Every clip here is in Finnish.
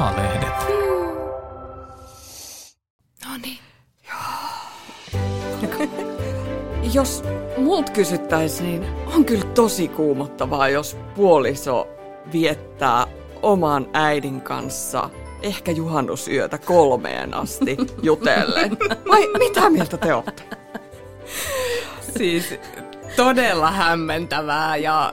A-lehdet. No niin. Jos mult kysyttäisiin, niin on kyllä tosi kuumottavaa, jos puoliso viettää oman äidin kanssa ehkä juhannusyötä kolmeen asti jutellen. Vai mitä mieltä te olette? Siis todella hämmentävää ja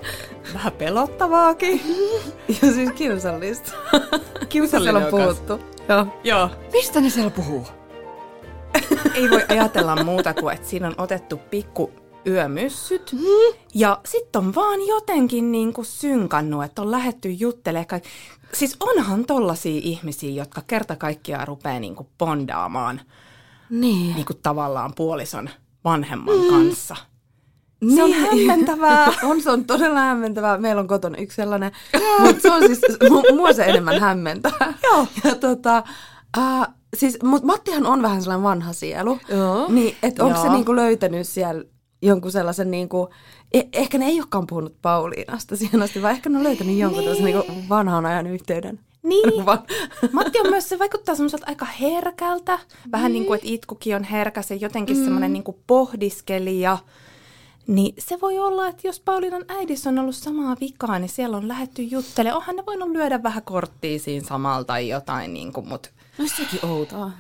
vähän pelottavaakin. Ja siis kiusallista. Kiusallinen on puhuttu. Joo. Joo. Mistä ne siellä puhuu? Ei voi ajatella muuta kuin, että siinä on otettu pikku yömyssyt. Ja sitten on vaan jotenkin niin kuin synkannut, että on lähetty juttelemaan. Kaik- siis onhan tollaisia ihmisiä, jotka kerta kaikkiaan rupeaa niin kuin bondaamaan Niin. niin kuin tavallaan puolison vanhemman kanssa. Se on hämmentävää. on, se on todella hämmentävää. Meillä on kotona yksi sellainen, mutta se on siis, mu- mua se enemmän hämmentää. Joo. Ja tota, uh, siis, mut Mattihan on vähän sellainen vanha sielu. Joo. Niin, että onko se niinku löytänyt siellä jonkun sellaisen niinku, eh- ehkä ne ei olekaan puhunut Pauliinasta siihen asti, vaan ehkä ne on löytänyt jonkun niin. niinku vanhan ajan yhteyden. Niin. Matti on myös, se vaikuttaa semmoiselta aika herkältä. Vähän niin kuin, että itkukin on herkä, se jotenkin mm. semmoinen niin kuin pohdiskelija. Niin se voi olla, että jos Paulinan äidissä on ollut samaa vikaa, niin siellä on lähetty juttelemaan. Onhan ne voinut lyödä vähän korttia siinä samalla tai jotain, niin kuin, mutta No sekin outoa.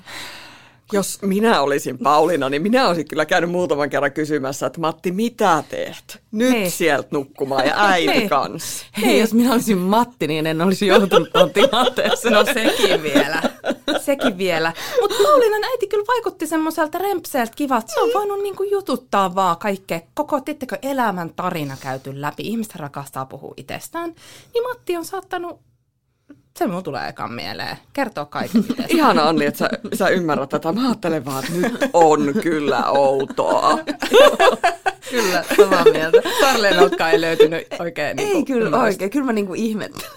Jos minä olisin Pauliina, niin minä olisin kyllä käynyt muutaman kerran kysymässä, että Matti, mitä teet? Nyt Niin. sieltä nukkumaan ja äiti Niin. kanssa. Hei, jos minä olisin Matti, niin en olisi joutunut tuon tilanteeseen. no sekin vielä. Sekin vielä. Mutta Paulinan äiti kyllä vaikutti semmoiselta rempseeltä kivalta. Se on voinut niinku jututtaa vaan kaikkea. Koko, tiedättekö, elämän tarina käyty läpi. Ihmiset rakastaa puhua itsestään. Niin Matti on saattanut, se mun tulee ekan mieleen, kertoa kaiken itsestään. Ihana Anni, että sä, sä ymmärrät tätä. Mä ajattelen vaan, että nyt on kyllä outoa. Kyllä, samaa mieltä. Sarlenoltakaan ei löytynyt oikein. Ei niinku kyllä ymmärrystä. oikein, kyllä mä niinku ihmettelen.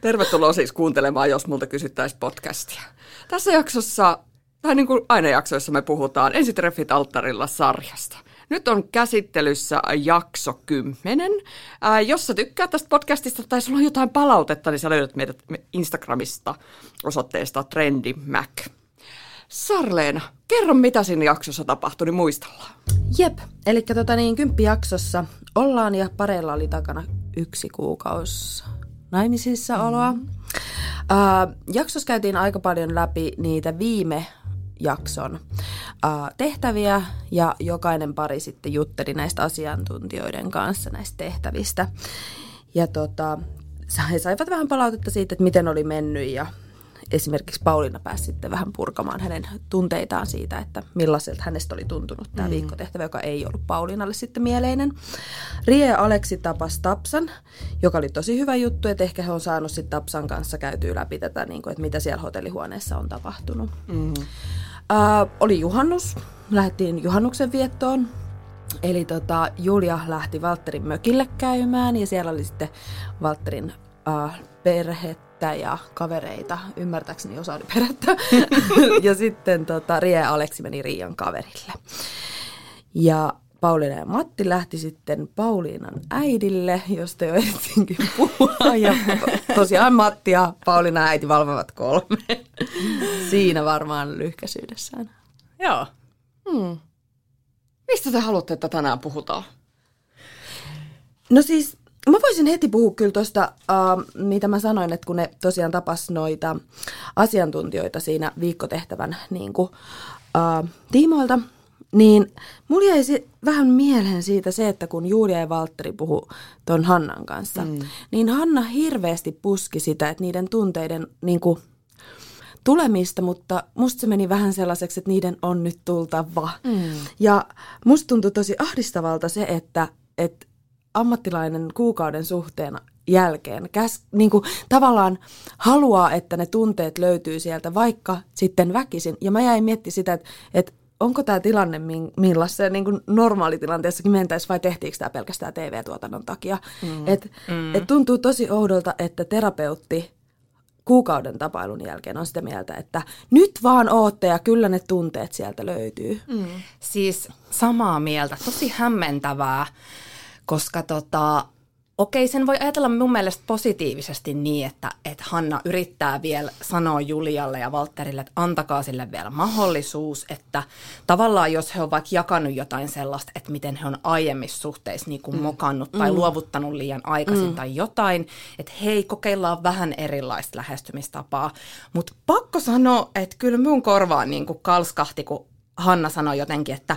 Tervetuloa siis kuuntelemaan, jos multa kysyttäisiin podcastia. Tässä jaksossa, tai niin kuin aina jaksoissa me puhutaan Ensitreffit alttarilla sarjasta. Nyt on käsittelyssä jakso 10. Ää, jos sä tykkää tästä podcastista tai sulla on jotain palautetta, niin sä löydät meidät Instagramista osoitteesta trendimac. Sarleena, kerro mitä siinä jaksossa tapahtui, niin muistellaan. Jep, eli tota niin, kymppijaksossa ollaan ja pareilla oli takana yksi kuukausi naimisissa oloa. Mm. Uh, jaksossa käytiin aika paljon läpi niitä viime jakson uh, tehtäviä ja jokainen pari sitten jutteli näistä asiantuntijoiden kanssa näistä tehtävistä. Ja tota, he saivat vähän palautetta siitä, että miten oli mennyt ja esimerkiksi Pauliina pääsi sitten vähän purkamaan hänen tunteitaan siitä, että millaiselta hänestä oli tuntunut tämä mm. viikkotehtävä, joka ei ollut Pauliinalle sitten mieleinen. Rie ja Aleksi tapas Tapsan, joka oli tosi hyvä juttu, että ehkä he on saanut sitten Tapsan kanssa käytyä läpi tätä, niin kuin, että mitä siellä hotellihuoneessa on tapahtunut. Mm. Uh, oli juhannus, lähdettiin juhannuksen viettoon. Eli tota, Julia lähti Valtterin mökille käymään ja siellä oli sitten Valtterin uh, perhettä ja kavereita. Ymmärtääkseni osa oli perhettä. ja sitten tota, Rie ja Aleksi meni Riian kaverille. Ja Pauliina ja Matti lähti sitten Pauliinan äidille, josta jo ehdittiinkin puhua. Ja tosiaan Matti ja Pauliina äiti valvovat kolme. Siinä varmaan lyhkäisyydessään. Joo. Mistä te haluatte, että tänään puhutaan? No siis, mä voisin heti puhua kyllä tuosta, uh, mitä mä sanoin, että kun ne tosiaan tapas noita asiantuntijoita siinä viikkotehtävän niin kuin, uh, tiimoilta, niin mulla jäi se, vähän mieleen siitä se, että kun Julia ja Valtteri puhu ton Hannan kanssa, mm. niin Hanna hirveästi puski sitä, että niiden tunteiden niin kuin, tulemista, mutta musta se meni vähän sellaiseksi, että niiden on nyt tultava. Mm. Ja musta tuntui tosi ahdistavalta se, että, että ammattilainen kuukauden suhteen jälkeen käs, niin kuin, tavallaan haluaa, että ne tunteet löytyy sieltä, vaikka sitten väkisin. Ja mä jäin miettimään sitä, että, että onko tämä tilanne, mi- millaisessa niin kuin normaalitilanteessakin mentäisi, vai tehtiinkö tämä pelkästään TV-tuotannon takia. Mm. Et, mm. et tuntuu tosi oudolta, että terapeutti kuukauden tapailun jälkeen on sitä mieltä, että nyt vaan ootte ja kyllä ne tunteet sieltä löytyy. Mm. Siis samaa mieltä, tosi hämmentävää, koska tota, Okei, sen voi ajatella mun mielestä positiivisesti niin, että, että Hanna yrittää vielä sanoa Julialle ja Valterille, että antakaa sille vielä mahdollisuus, että tavallaan jos he ovat vaikka jakanut jotain sellaista, että miten he on aiemmissa suhteissa niin kuin mm. mokannut tai mm. luovuttanut liian aikaisin mm. tai jotain, että hei, kokeillaan vähän erilaista lähestymistapaa. Mutta pakko sanoa, että kyllä mun korvaan niin kuin kalskahti, kun Hanna sanoi jotenkin, että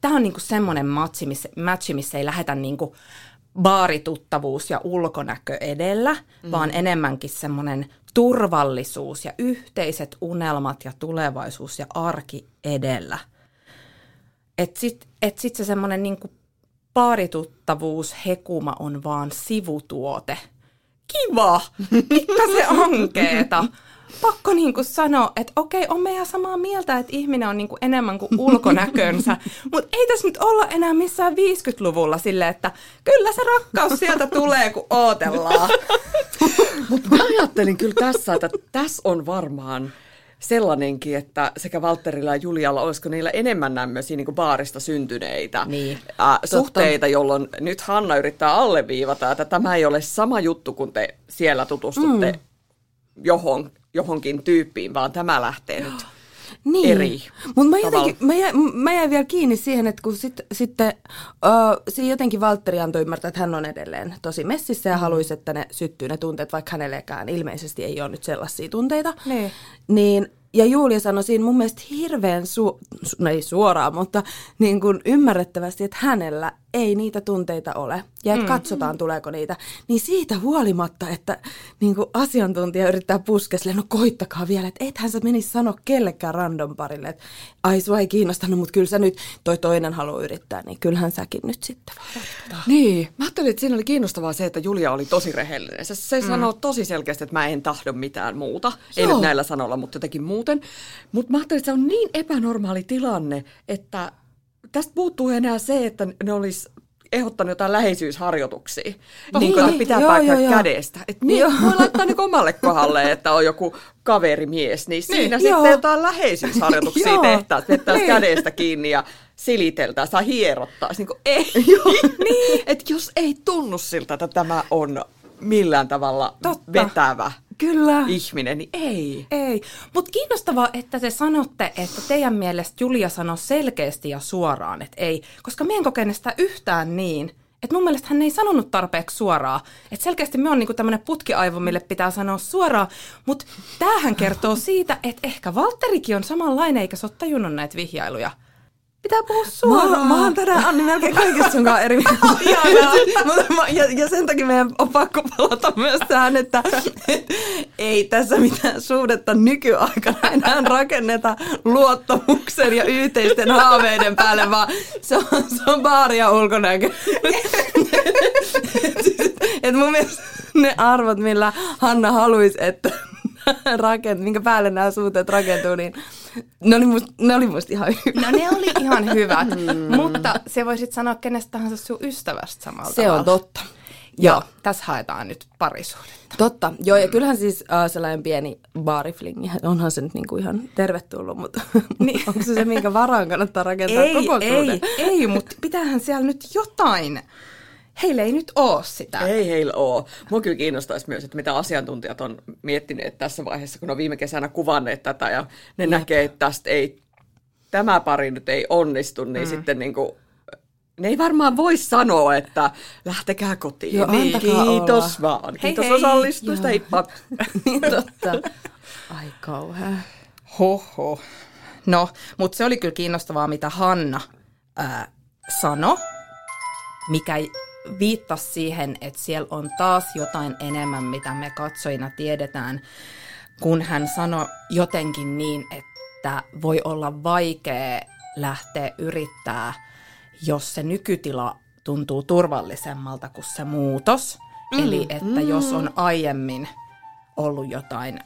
tämä on niin kuin semmoinen matchi missä, matchi, missä ei lähetä niin kuin baarituttavuus ja ulkonäkö edellä, mm. vaan enemmänkin semmoinen turvallisuus ja yhteiset unelmat ja tulevaisuus ja arki edellä. Että sitten et sit se semmoinen niinku baarituttavuus, hekuma on vaan sivutuote. Kiva! Mikä se ankeeta? Pakko niin kuin sanoa, että okei, on meidän samaa mieltä, että ihminen on niin kuin enemmän kuin ulkonäkönsä, mutta ei tässä nyt olla enää missään 50-luvulla sille, että kyllä se rakkaus sieltä tulee, kun ootellaan. mutta mä ajattelin kyllä tässä, että tässä on varmaan sellainenkin, että sekä Valterilla ja Julialla, olisiko niillä enemmän tämmöisiä niin baarista syntyneitä niin, äh, suhteita, jolloin nyt Hanna yrittää alleviivata, että tämä ei ole sama juttu, kun te siellä tutustutte mm. johon, johonkin tyyppiin, vaan tämä lähtee nyt niin. eri Mutta mä, jotenkin, mä, jäin, mä jäin vielä kiinni siihen, että kun sit, sitten uh, siinä jotenkin Valtteri antoi ymmärtää, että hän on edelleen tosi messissä ja mm. haluaisi, että ne syttyy ne tunteet, vaikka hänellekään ilmeisesti ei ole nyt sellaisia tunteita. Niin. Niin ja Julia sanoi siinä mun mielestä hirveän, su- no ei suoraan, mutta niin kuin ymmärrettävästi, että hänellä ei niitä tunteita ole. Ja että mm. katsotaan, tuleeko niitä. Niin siitä huolimatta, että niin kuin asiantuntija yrittää puskea no koittakaa vielä, että ethän sä menisi sanoa kellekään random parille, että ai sua ei kiinnostanut, mutta kyllä sä nyt, toi toinen haluaa yrittää, niin kyllähän säkin nyt sitten Niin, mä ajattelin, että siinä oli kiinnostavaa se, että Julia oli tosi rehellinen. Se, se mm. sanoo tosi selkeästi, että mä en tahdo mitään muuta. Joo. Ei nyt näillä sanoilla, mutta jotenkin muuten. Mutta mä ajattelin, että se on niin epänormaali tilanne, että tästä puuttuu enää se, että ne olisi ehdottanut jotain läheisyysharjoituksia, niin kuin pitää paikkaa kädestä. Että niin, voi laittaa niin omalle kohdalle, että on joku kaverimies, niin siinä niin, sitten joo. jotain läheisyysharjoituksia tehtäisiin, että niin. kädestä kiinni ja siliteltää, saa hierottaa. Niin kuin, ei. niin. että jos ei tunnu siltä, että tämä on millään tavalla Totta. vetävä Kyllä. ihminen, niin ei. Ei. Mutta kiinnostavaa, että te sanotte, että teidän mielestä Julia sanoi selkeästi ja suoraan, että ei. Koska me en kokene sitä yhtään niin. Että mun mielestä hän ei sanonut tarpeeksi suoraan. Että selkeästi me on niinku tämmöinen putkiaivo, mille pitää sanoa suoraan. Mutta tämähän kertoo siitä, että ehkä Valterikin on samanlainen, eikä se ole tajunnut näitä vihjailuja. Pitää puhua suoraan. Mä, mä oon tänään Anni melkein kaikessa sun kanssa eri ja, ja sen takia meidän on pakko palata myös tähän, että et, ei tässä mitään suhdetta nykyaikana enää rakenneta luottamuksen ja yhteisten haaveiden päälle, vaan se on, se on baari ja ulkonäkö. et mun mielestä ne arvot, millä Hanna haluaisi, että rakent, minkä päälle nämä suhteet rakentuu, niin ne oli musta, ne oli musta ihan hyvät. No ne oli ihan hyvät, mm. mutta se voisit sanoa kenestä tahansa sun ystävästä samalla Se tavalla. on totta. Joo, Joo, tässä haetaan nyt parisuhdetta. Totta, joo, ja kyllähän siis äh, sellainen pieni baariflingi, onhan se nyt niinku ihan tervetullut, mutta niin. onko se se, minkä varaan kannattaa rakentaa ei, koko Ei, ei, mutta pitäähän siellä nyt jotain heillä ei nyt ole sitä. Ei heillä ole. Mua kyllä kiinnostaisi myös, että mitä asiantuntijat on miettineet tässä vaiheessa, kun on viime kesänä kuvanneet tätä ja ne Jep. näkee, että tästä ei, tämä pari nyt ei onnistu, niin mm. sitten niin kuin, ne ei varmaan voi sanoa, että lähtekää kotiin. Joo, niin, kiitos olla. vaan. Hei, kiitos hei. osallistuista, heippa. niin totta. Ai kauhea. Hoho. No, mutta se oli kyllä kiinnostavaa, mitä Hanna ää, sanoi, mikä viittasi siihen, että siellä on taas jotain enemmän, mitä me katsojina tiedetään, kun hän sanoi jotenkin niin, että voi olla vaikea lähteä yrittää, jos se nykytila tuntuu turvallisemmalta kuin se muutos. Mm, Eli että mm. jos on aiemmin ollut jotain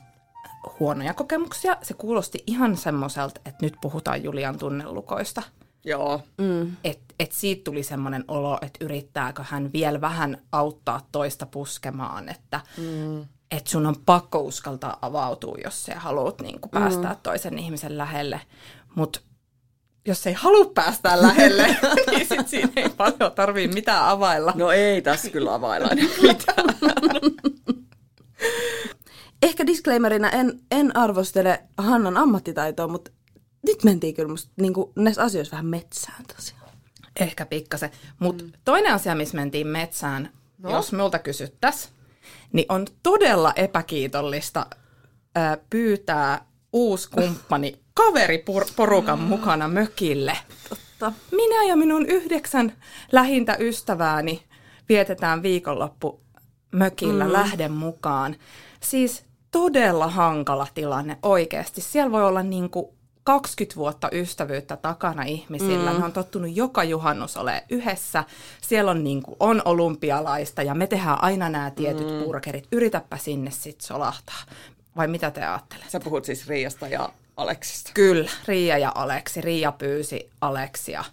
huonoja kokemuksia, se kuulosti ihan semmoiselta, että nyt puhutaan Julian tunnelukoista. Joo. Mm. Et, et siitä tuli semmoinen olo, että yrittääkö hän vielä vähän auttaa toista puskemaan, että mm. et sun on pakko uskaltaa avautua, jos sä haluat niin päästä mm. toisen ihmisen lähelle. Mutta jos ei halua päästä lähelle, niin sit siinä ei paljon tarvii mitään availla. No ei tässä kyllä availla mitään. Ehkä disclaimerina en, en arvostele Hannan ammattitaitoa, mutta nyt mentiin kyllä musta niin kuin, näissä asioissa vähän metsään tosiaan. Ehkä pikkasen. Mutta mm. toinen asia, missä mentiin metsään, no. jos multa kysyttäisiin, niin on todella epäkiitollista ää, pyytää uusi kumppani kaveriporukan mukana mökille. Totta. Minä ja minun yhdeksän lähintä ystävääni vietetään viikonloppu mökillä, mm. lähden mukaan. Siis todella hankala tilanne oikeasti. Siellä voi olla niin kuin 20 vuotta ystävyyttä takana ihmisillä. Mm. Ne on tottunut joka juhannus ole yhdessä. Siellä on, niin kuin, on olympialaista ja me tehdään aina nämä tietyt mm. burgerit. Yritäpä sinne sitten solahtaa. Vai mitä te ajattelette? Sä puhut siis Riiasta ja Aleksista. Kyllä, Riia ja Aleksi. Riia pyysi Aleksia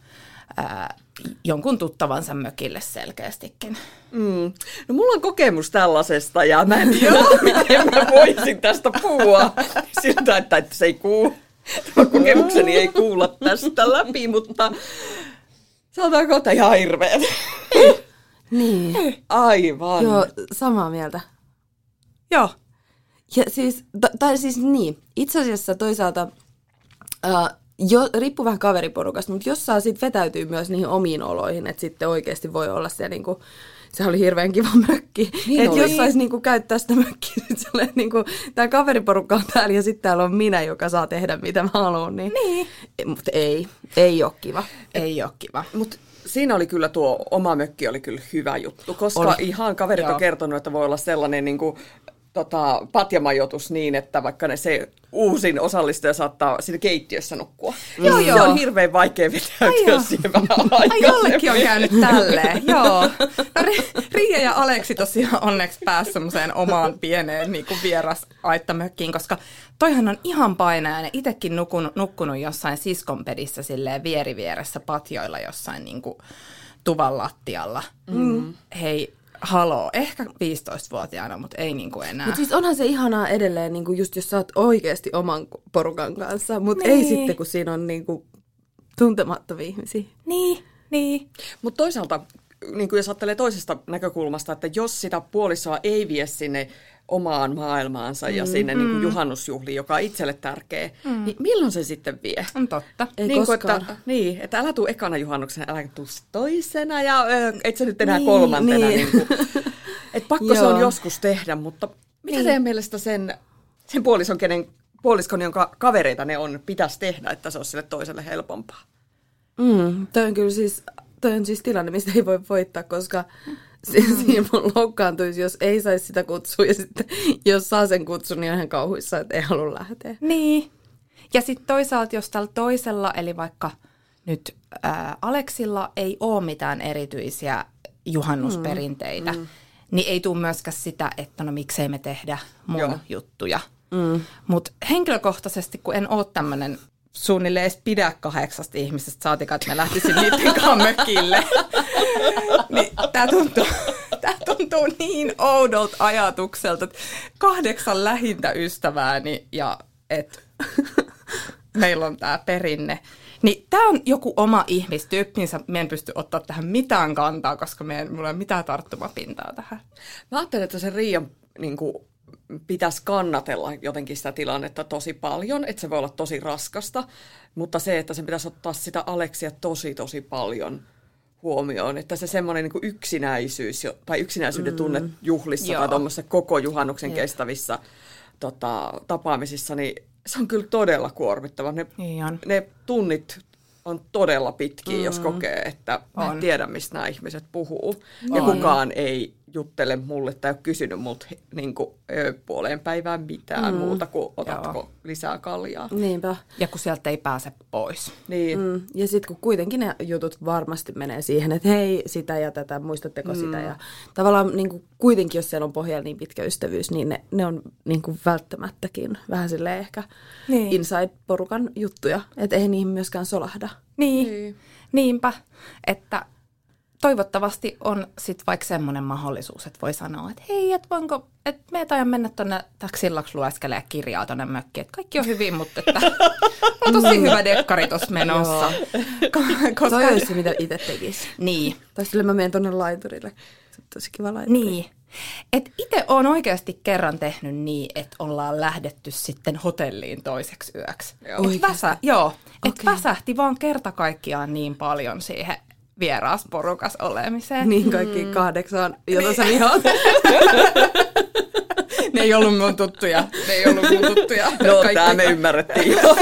ää, jonkun tuttavansa mökille selkeästikin. Mm. No mulla on kokemus tällaisesta ja mä en tiedä, miten mä voisin tästä puhua siltä, että, että se ei kuulu. Kokemukseni ei kuulla tästä läpi, mutta sanotaanko, että ihan hirveet. Niin. Aivan. Joo, samaa mieltä. Joo. Ja siis, t- tai siis niin, itse asiassa toisaalta, uh, jo, riippuu vähän kaveriporukasta, mutta jos saa sitten vetäytyy myös niihin omiin oloihin, että sitten oikeasti voi olla se niinku, se oli hirveän kiva mökki. Niin että jos saisi niinku käyttää sitä mökkiä, niin niinku, tämä kaveriporukka on täällä ja sitten täällä on minä, joka saa tehdä mitä mä haluan. Niin. Niin. Mutta ei, ei ole kiva. Ei ole kiva. Mutta siinä oli kyllä tuo oma mökki oli kyllä hyvä juttu, koska Oli. ihan kaverit Joo. on kertonut, että voi olla sellainen niin kuin, tota, patjamajoitus niin, että vaikka ne se uusin osallistuja saattaa siinä keittiössä nukkua. Joo, Se joo. on hirveän vaikea Ai vetäytyä siihen vähän Ai jollekin on käynyt tälleen, joo. No, Ri- Riia ja Aleksi tosiaan onneksi pääsi semmoiseen omaan pieneen niin kuin vieras aittamökkiin, koska toihan on ihan painajainen. Itsekin nukkunut, nukkunut jossain siskonpedissä silleen vierivieressä patjoilla jossain niin kuin tuvan lattialla. Mm. Hei, haloo, ehkä 15-vuotiaana, mutta ei niin kuin enää. Mutta siis onhan se ihanaa edelleen, niinku just jos sä oot oikeasti oman porukan kanssa, mutta ei Niin. sitten, kun siinä on niinku tuntemattomia ihmisiä. Niin, niin. Mutta toisaalta, niin kuin jos ajattelee toisesta näkökulmasta, että jos sitä puolisoa ei vie sinne omaan maailmaansa ja sinne niin kuin juhannusjuhliin, joka on itselle tärkeä, niin milloin se sitten vie? On totta. Ei niin, kuin, koskaan. että, niin, että älä tuu ekana juhannuksena, älä tuu toisena ja ö, et sä nyt enää Niin, kolmantena. niin. Niin. kuin, et pakko se on joskus tehdä, mutta mitä niin. teidän mielestä sen, sen puolison, kenen, puoliskon, jonka kavereita ne on, pitäisi tehdä, että se olisi sille toiselle helpompaa? Mm, toi on kyllä siis, toi on siis tilanne, mistä ei voi voittaa, koska si- siinä mun loukkaantuisi, jos ei saisi sitä kutsua. Ja sitten jos saa sen kutsun, niin on ihan kauhuissa, että ei halua lähteä. Niin. Ja sitten toisaalta, jos tällä toisella, eli vaikka nyt ää, Aleksilla ei ole mitään erityisiä juhannusperinteitä, mm. niin ei tule myöskään sitä, että no miksei me tehdä mun. Joo. juttuja. Mm. Mutta henkilökohtaisesti, kun en ole tämmöinen suunnilleen edes pidä kahdeksasta ihmisestä, saatikaan, että mä lähtisin niiden kanssa mökille, niin tämä tuntuu, tää tuntuu niin oudolta ajatukselta, että kahdeksan lähintä ystävääni ja että meillä on tämä perinne. Niin tämä on joku oma ihmistyyppi, niin me en pysty ottaa tähän mitään kantaa, koska me en, mulla ei ole mitään tarttumapintaa tähän. Mä ajattelen, että se Riian niin kuin, pitäisi kannatella jotenkin sitä tilannetta tosi paljon, että se voi olla tosi raskasta, mutta se, että sen pitäisi ottaa sitä Aleksia tosi tosi paljon huomioon, että se semmoinen niin yksinäisyys tai yksinäisyyden tunne juhlissa Joo. tai tuommoisessa koko juhannuksen kestävissä tota, tapaamisissa, niin se on kyllä todella kuormittava. Ne, Niin on. ne tunnit on todella pitkiä, mm. jos kokee, että mä en On. tiedä, mistä nämä ihmiset puhuu. Ja On. kukaan ei juttele mulle tai ole kysynyt multa niin kuin, puoleen päivään mitään mm. muuta kuin otatko Joo. lisää kaljaa. Niinpä. Ja kun sieltä ei pääse pois. Niin. Mm. Ja sitten kun kuitenkin ne jutut varmasti menee siihen, että hei, sitä ja tätä, muistatteko mm. sitä. Ja tavallaan niin kuin, kuitenkin, jos siellä on pohjalla niin pitkä ystävyys, niin ne, ne on niin kuin välttämättäkin vähän silleen ehkä Niin. inside-porukan juttuja. Että ei niihin myöskään solahda. Niin, Niin. niin. niinpä, että toivottavasti on sitten vaikka semmoinen mahdollisuus, että voi sanoa, että hei, että voinko, että me tajan mennä tuonne taksillaksi lueskelemaan kirjaa tuonne mökkiin, että kaikki on hyvin, mutta että on tosi hyvä dekkari tuossa menossa. Koska... Toi olisi se, mitä itse tekisi. Niin. Tai sille mä menen tuonne laiturille. Se on tosi kiva laituri. Niin. Et itse olen oikeasti kerran tehnyt niin, että ollaan lähdetty sitten hotelliin toiseksi yöksi. Joo. Et väsä, joo, et okay. väsähti vaan kerta kaikkiaan niin paljon siihen vierasporukas olemiseen. Niin kaikki mm. kahdeksan, jota niin. sä vihaat. ne ei ollut mun tuttuja. Ne ei ollut mun tuttuja. No, kaikki... tämä me ymmärrettiin jo.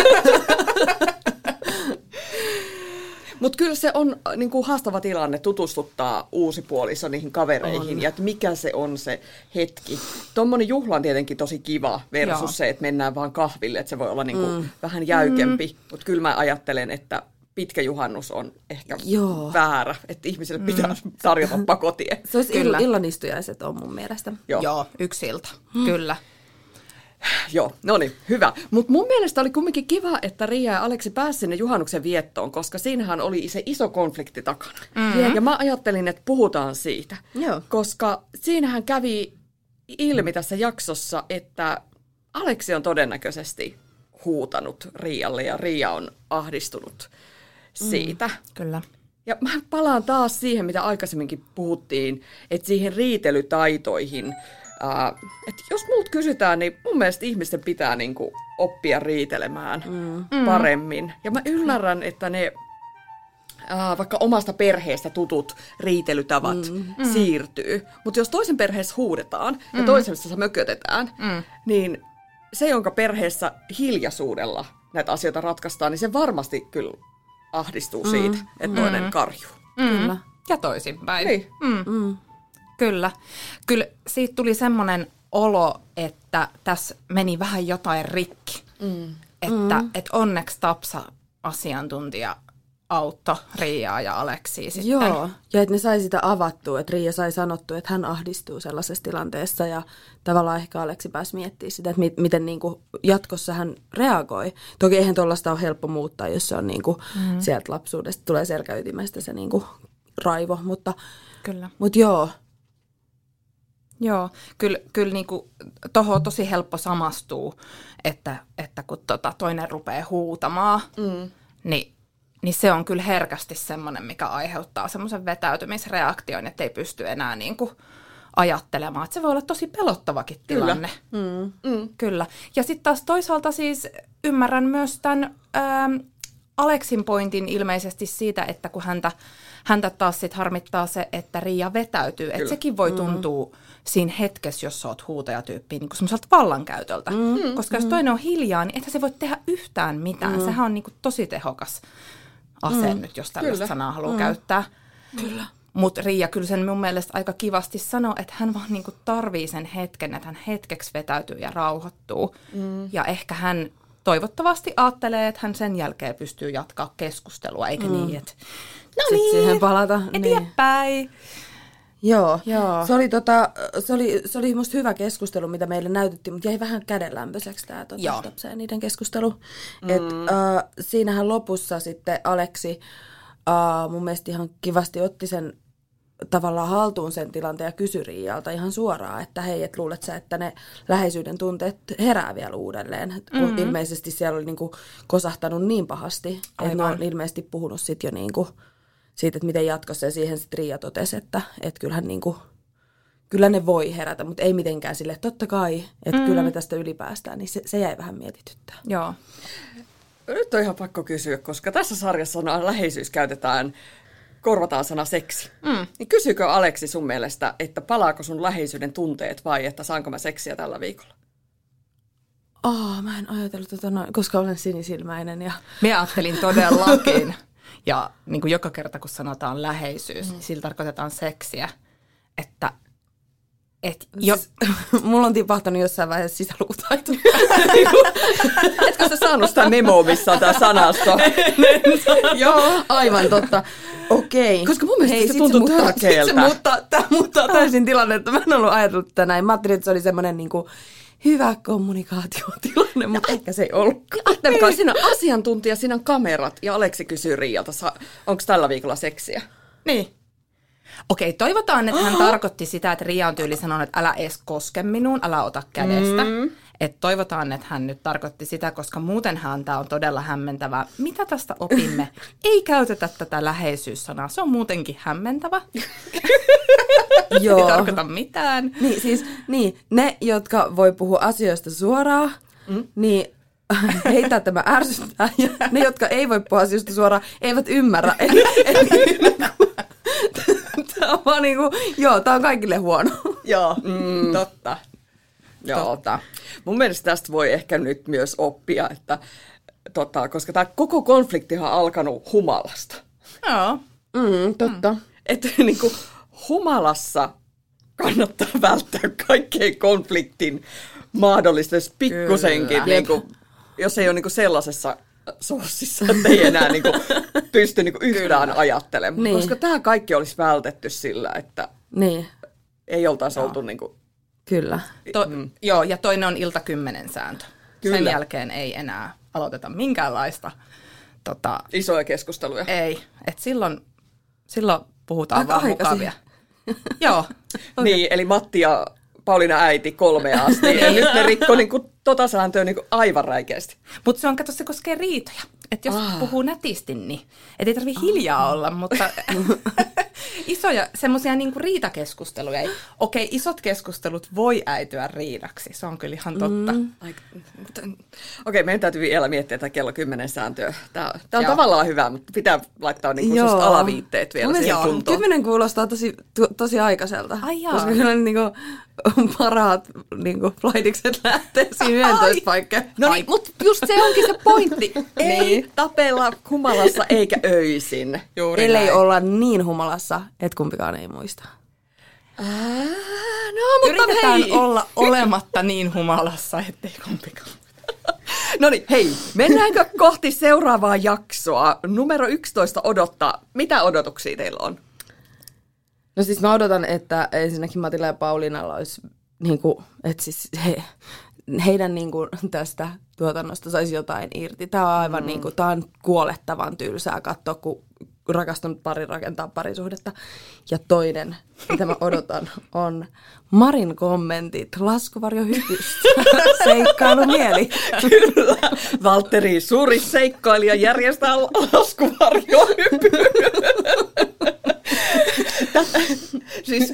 Mutta kyllä se on äh, niin kuin haastava tilanne tutustuttaa uusi puoliso niihin kavereihin on. ja että mikä se on se hetki. Tuommoinen juhla on tietenkin tosi kiva versus Joo. se, että mennään vaan kahville, että se voi olla niin kuin mm. vähän jäykempi. Mm. Mutta kyllä mä ajattelen, että pitkä juhannus on ehkä Joo. väärä, että ihmisille pitää mm. tarjota pakotie. Se olisi Kyllä. illanistujaiset on mun mielestä. Joo, Joo yksi ilta. Mm. Kyllä. Joo, no niin, hyvä. Mutta mun mielestä oli kumminkin kiva, että Ria ja Aleksi pääsi sinne juhannuksen viettoon, koska siinähän oli se iso konflikti takana. Mm-hmm. Ja mä ajattelin, että puhutaan siitä, Joo. koska siinähän kävi ilmi tässä jaksossa, että Aleksi on todennäköisesti huutanut Rialle ja Ria on ahdistunut siitä. Mm, kyllä. Ja mä palaan taas siihen, mitä aikaisemminkin puhuttiin, että siihen riitelytaitoihin – Uh, että jos muut kysytään, niin mun mielestä ihmisten pitää niinku oppia riitelemään mm. paremmin. Ja mä ymmärrän, että ne uh, vaikka omasta perheestä tutut riitelytavat mm. siirtyy. Mutta jos toisen perheessä huudetaan mm. ja toisessa mökötetään, mm. niin se, jonka perheessä hiljaisuudella näitä asioita ratkaistaan, niin se varmasti kyllä ahdistuu mm. siitä, että toinen mm. karjuu. Mm. Kyllä. Ja toisinpäin. Niin. Mm. Mm. Kyllä. Kyllä siitä tuli semmoinen olo, että tässä meni vähän jotain rikki. Mm. Että mm. et onneksi Tapsa asiantuntija autto Riiaa ja Aleksi sitten. Joo, ja että ne sai sitä avattua, että Riia sai sanottu, että hän ahdistuu sellaisessa tilanteessa ja tavallaan ehkä Aleksi pääsi miettimään sitä, että mi- miten niin kuin jatkossa hän reagoi. Toki eihän tuollaista ole helppo muuttaa, jos se on niin kuin mm. sieltä lapsuudesta tulee selkäytimestä se niin kuin raivo, mutta, Kyllä. mutta joo, Joo, kyllä, kyllä niin tuohon on tosi helppo samastua, että, että kun tota toinen rupeaa huutamaan, mm. niin, niin se on kyllä herkästi semmoinen, mikä aiheuttaa semmoisen vetäytymisreaktion, että ei pysty enää niin kuin ajattelemaan. Että se voi olla tosi pelottavakin tilanne. Kyllä. Mm. Mm. kyllä. Ja sitten taas toisaalta siis ymmärrän myös tämän ähm, Aleksin pointin ilmeisesti siitä, että kun häntä, häntä taas sit harmittaa se, että Riia vetäytyy. Että sekin voi mm. tuntua... Mm siinä hetkessä, jos sä oot huutajatyyppi, niin semmoiselta vallankäytöltä. Mm, Koska mm. jos toinen on hiljaa, niin ethän se voi tehdä yhtään mitään. Mm. Sehän on niin kuin tosi tehokas ase mm. nyt, jos tällaista kyllä. sanaa haluaa mm. käyttää. Kyllä. Mutta Riia kyllä sen mun mielestä aika kivasti sanoi, että hän vaan niinku tarvii sen hetken, että hän hetkeksi vetäytyy ja rauhoittuu. Mm. Ja ehkä hän toivottavasti ajattelee, että hän sen jälkeen pystyy jatkaa keskustelua, eikä mm. niin, että no Sitten niin, siihen palata. Eteenpäin. Niin. Joo, Joo. Se, oli tota, se, oli, se oli musta hyvä keskustelu, mitä meille näytettiin, mutta jäi vähän kädenlämpöiseksi tämä tota, ja niiden keskustelu. Mm. Et, äh, siinähän lopussa sitten Aleksi äh, mun mielestä ihan kivasti otti sen tavallaan haltuun sen tilanteen ja kysyi Riialta ihan suoraan, että hei, et luulet sä, että ne läheisyyden tunteet herää vielä uudelleen. Mm-hmm. Kun ilmeisesti siellä oli niinku kosahtanut niin pahasti, että ne on ilmeisesti puhunut sitten jo niinku siitä, että miten jatkossa. Ja siihen sitten Riia totesi, että, että kyllähän niin kuin, kyllä ne voi herätä, mutta ei mitenkään sille, että totta kai, että mm. kyllä me tästä ylipäästään, niin se, se jäi vähän mietityttää. Joo. Nyt on ihan pakko kysyä, koska tässä sarjassa sana läheisyys käytetään, korvataan sana seksi. Mm. Niin kysykö Aleksi sun mielestä, että palaako sun läheisyyden tunteet vai että saanko mä seksiä tällä viikolla? Oh, mä en ajatellut tota noin, koska olen sinisilmäinen. Ja... Mä ajattelin todellakin. Ja niin kuin joka kerta, kun sanotaan läheisyys, mm. niin sillä tarkoitetaan seksiä. Että et jo... Mulla on tipahtanut jossain vaiheessa sisälukutaito. Etkö sä saanut sitä memoa, missä on tämä sanasto? Joo, aivan totta. Okei. Okay. Koska mun mielestä Hei, se tuntuu se muuttaa, tämä muuttaa täysin tilannetta. Mä en ollut ajatellut tätä näin. Mä ajattelin, että se oli semmoinen niin kuin, hyvä kommunikaatiotilanne, mutta ehkä se ei ollut. Ajatelkaa, siinä on asiantuntija, siinä on kamerat ja Aleksi kysyy Riialta, onko tällä viikolla seksiä? Niin. Okei, toivotaan, että hän tarkoitti sitä, että Ria on tyyli sanonut, että älä edes koske minuun, älä ota kädestä. Mm. Et toivotaan, että hän nyt tarkoitti sitä, koska muutenhan tämä on todella hämmentävää. Mitä tästä opimme? Ei käytetä tätä läheisyyssanaa, se on muutenkin hämmentävä. Joo. Ei tarkoita mitään. Niin, siis niin, ne, jotka voi puhua asioista suoraan, mm. niin heitä tämä ärsyttää. Ja ne, jotka ei voi puhua asioista suoraan, eivät ymmärrä. Eli, eli, tämä on vaan niinku, joo, tämä on kaikille huono. Joo, mm. totta. Joo. Totta. Mun mielestä tästä voi ehkä nyt myös oppia, että tota, koska tämä koko konfliktihan on alkanut humalasta. Joo. Mm, totta. Mm. Että niinku, humalassa kannattaa välttää kaikkein konfliktin mahdollista, jos pikkusenkin, Kyllä. niinku, jos ei ole niinku sellaisessa sossissa, että ei enää niinku pysty niinku yhtään ajattelemaan. Niin. Koska tämä kaikki olisi vältetty sillä, että Niin, ei oltaisi oltu niinku, kyllä. To, mm. Joo, ja toinen on ilta kymmenen sääntö. Kyllä. Sen jälkeen ei enää aloiteta minkäänlaista. Tota, isoja keskusteluja. ei, että silloin, silloin puhutaan Aika vaan aikaisin. mukavia. Joo, Niin, eli Matti ja Pauliina äiti kolme asti. ja nyt ne rikko niinku tota sääntöä niinku aivan räikeästi. mutta se on, kato, se koskee riitoja. Että jos Ah. puhuu nätisti, niin et ei tarvi hiljaa olla, mutta isoja semmoisia niinku riitakeskusteluja. ei- Okei, isot keskustelut voi äityä riidaksi, se on kyllä ihan totta. Mm. Okei, meidän täytyy vielä miettiä tätä kello 10 sääntöä. Tämä, tämä on Joo. tavallaan hyvä, mutta pitää laittaa niinku alaviitteet vielä Mun siihen kuntoon. Kymmenen kuulostaa tosi, to, tosi aikaiselta. Ai jaa. koska kyllä niinku, parhaat niinku, flightikset lähtee siinä 11 paikkaan. No niin, mutta just se onkin se pointti. Ei tapella humalassa eikä öisin. Juuri Ellei näin. olla niin humalassa, että kumpikaan ei muista. Ää, no, mutta Yritetään hei. olla olematta niin humalassa, ettei kumpikaan. No niin, hei, mennäänkö kohti seuraavaa jaksoa? Numero 11 odottaa. Mitä odotuksia teillä on? No siis mä odotan, että ensinnäkin Matilla ja Pauliinalla olisi, niin kuin, että siis he, heidän niin kuin, tästä tuotannosta saisi jotain irti. Tämä on aivan mm. niin kuin, tämä on kuolettavan tylsää katsoa, kun rakastunut pari rakentaa parisuhdetta. Ja toinen, mitä mä odotan, on Marin kommentit laskuvarjohypystä. Seikkailumieli. Kyllä. Valtteri, suuri seikkailija, järjestää laskuvarjohypyn. siis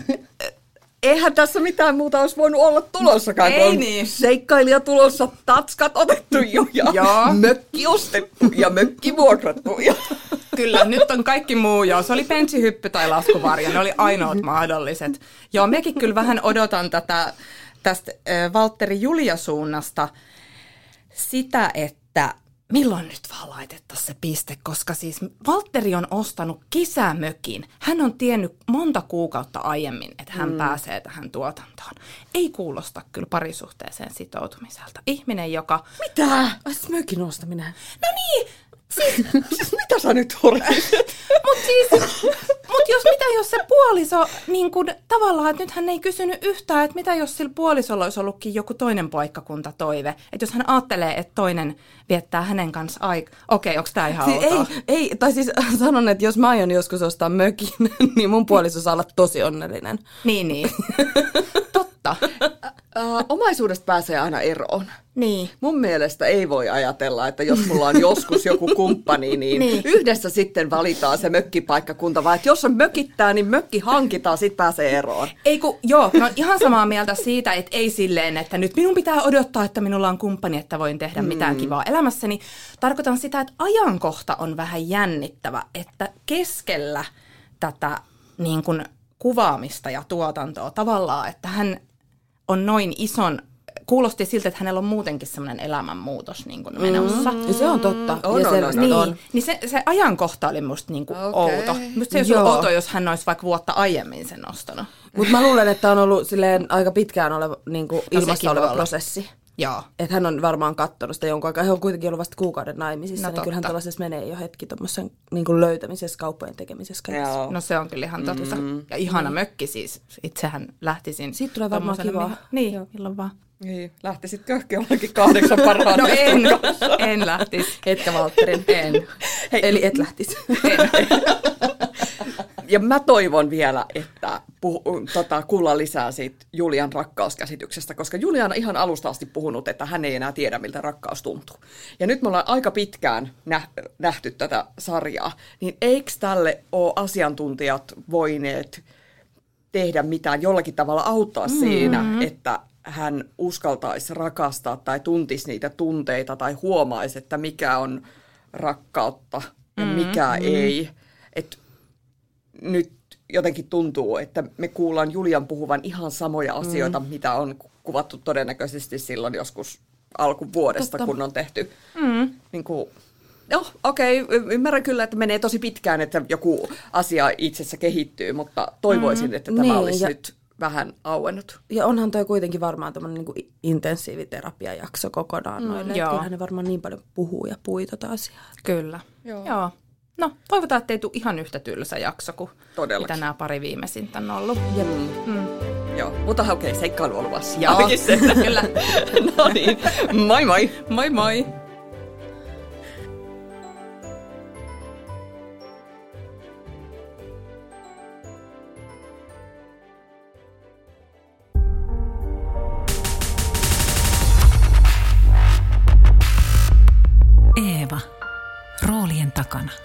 eihän tässä mitään muuta olisi voinut olla tulossakaan, kun Ei on niin. seikkailija tulossa, tatskat otettu jo ja Joo. mökki ostettu ja mökki vuokrattu. Ja... Kyllä, nyt on kaikki muu jo. Se oli pensihyppy tai laskuvarjo, ne oli ainoat mahdolliset. Joo, mekin kyllä vähän odotan tätä, tästä Valtteri Julia suunnasta sitä, että milloin nyt vaan laitettaisiin se piste, koska siis Valtteri on ostanut kisämökin. Hän on tiennyt monta kuukautta aiemmin, että hän mm. pääsee tähän tuotantoon. Ei kuulosta kyllä parisuhteeseen sitoutumiselta. Ihminen, joka... Mitä? Ai siis mökin ostaminen. No niin, siis Siis mitä sä nyt horaisit? Mutta siis, mut jos, mitä jos se puoliso, niin kun, tavallaan, että nyt hän ei kysynyt yhtään, että mitä jos sillä puolisolla olisi ollutkin joku toinen paikkakunta toive. Että jos hän ajattelee, että toinen viettää hänen kanssa aikaa. Okei, onko tämä ihan Siis outoa? ei, ei, tai siis sanon, että jos mä aion joskus ostaa mökin, niin mun puoliso saa olla tosi onnellinen. Niin, niin. Totta. Omaisuudesta pääsee aina eroon. Niin. Mun mielestä ei voi ajatella, että jos mulla on joskus joku kumppani, niin, Niin. yhdessä sitten valitaan se mökkipaikkakunta, vaan että jos on mökittää, niin mökki hankitaan, sit pääsee eroon. Ei kun, joo, mä oon ihan samaa mieltä siitä, että ei silleen, että nyt minun pitää odottaa, että minulla on kumppani, että voin tehdä mitään kivaa elämässäni. Tarkoitan sitä, että ajankohta on vähän jännittävä, että keskellä tätä niin kuin, kuvaamista ja tuotantoa tavallaan, että hän on noin ison, kuulosti siltä, että hänellä on muutenkin semmoinen elämänmuutos niin kuin menossa. Ja se on totta. On, ja on, selvästi on, Niin, on. niin se, se ajankohta oli musta niinku Okei. outo. Musta se ei olisi ollut outo, jos hän olisi vaikka vuotta aiemmin sen ostanut. Mutta mä luulen, että on ollut silleen aika pitkään oleva, niin kuin ilmassa No voi oleva olla. Joo. Että hän on varmaan kattonut sitä jonkun aikaa. He on kuitenkin ollut vasta kuukauden naimisissa, No niin kyllähän totta. tällaisessa menee jo hetki tuommoisen niin löytämisessä, kauppojen tekemisessä. Joo. No se on kyllä ihan totta. Mm. Ja ihana mökki siis. Itsehän lähtisin. Siitä tulee varmaan kivaa. mihin- Niin, Joo. milloin vaan. Niin, lähtisitkö jollakin kahdeksan parhaan No en, en lähtisi. Etkä Valtterin. En. Eli et lähtisi. en. ja mä toivon vielä, että puhu, tota, kuullaan lisää siitä Julian rakkauskäsityksestä, koska Julian on ihan alusta asti puhunut, että hän ei enää tiedä, miltä rakkaus tuntuu. Ja nyt me ollaan aika pitkään nähty tätä sarjaa, niin eikö tälle ole asiantuntijat voineet tehdä mitään, jollakin tavalla auttaa mm-hmm. siinä, että hän uskaltaisi rakastaa tai tuntisi niitä tunteita tai huomaisi, että mikä on rakkautta ja mikä mm-hmm. ei. Et nyt jotenkin tuntuu, että me kuullaan Julian puhuvan ihan samoja asioita, mm. mitä on kuvattu todennäköisesti silloin joskus alkuvuodesta, Totta. kun on tehty mm. niin kuin, No, okei, okay. ymmärrän kyllä, että menee tosi pitkään, että joku asia itsessä kehittyy, mutta toivoisin, mm, että tämä niin, olisi ja, nyt vähän auennut. Ja onhan toi kuitenkin varmaan tämmöinen niin intensiiviterapiajakso kokonaan mm, noille. Joo. Kyllähän ne varmaan niin paljon puhuu ja pui tota asiaa. Kyllä. Joo. joo. No, toivotaan, että ei tule ihan yhtä tylsä jakso kuin Todellakin. mitä nämä pari viimeisintä on ollut. Ja, mm. Joo, mutta okei, okay, seikkailu on luvassa. Joo, kyllä. no niin, moi moi. Moi moi. Eeva. Roolien takana.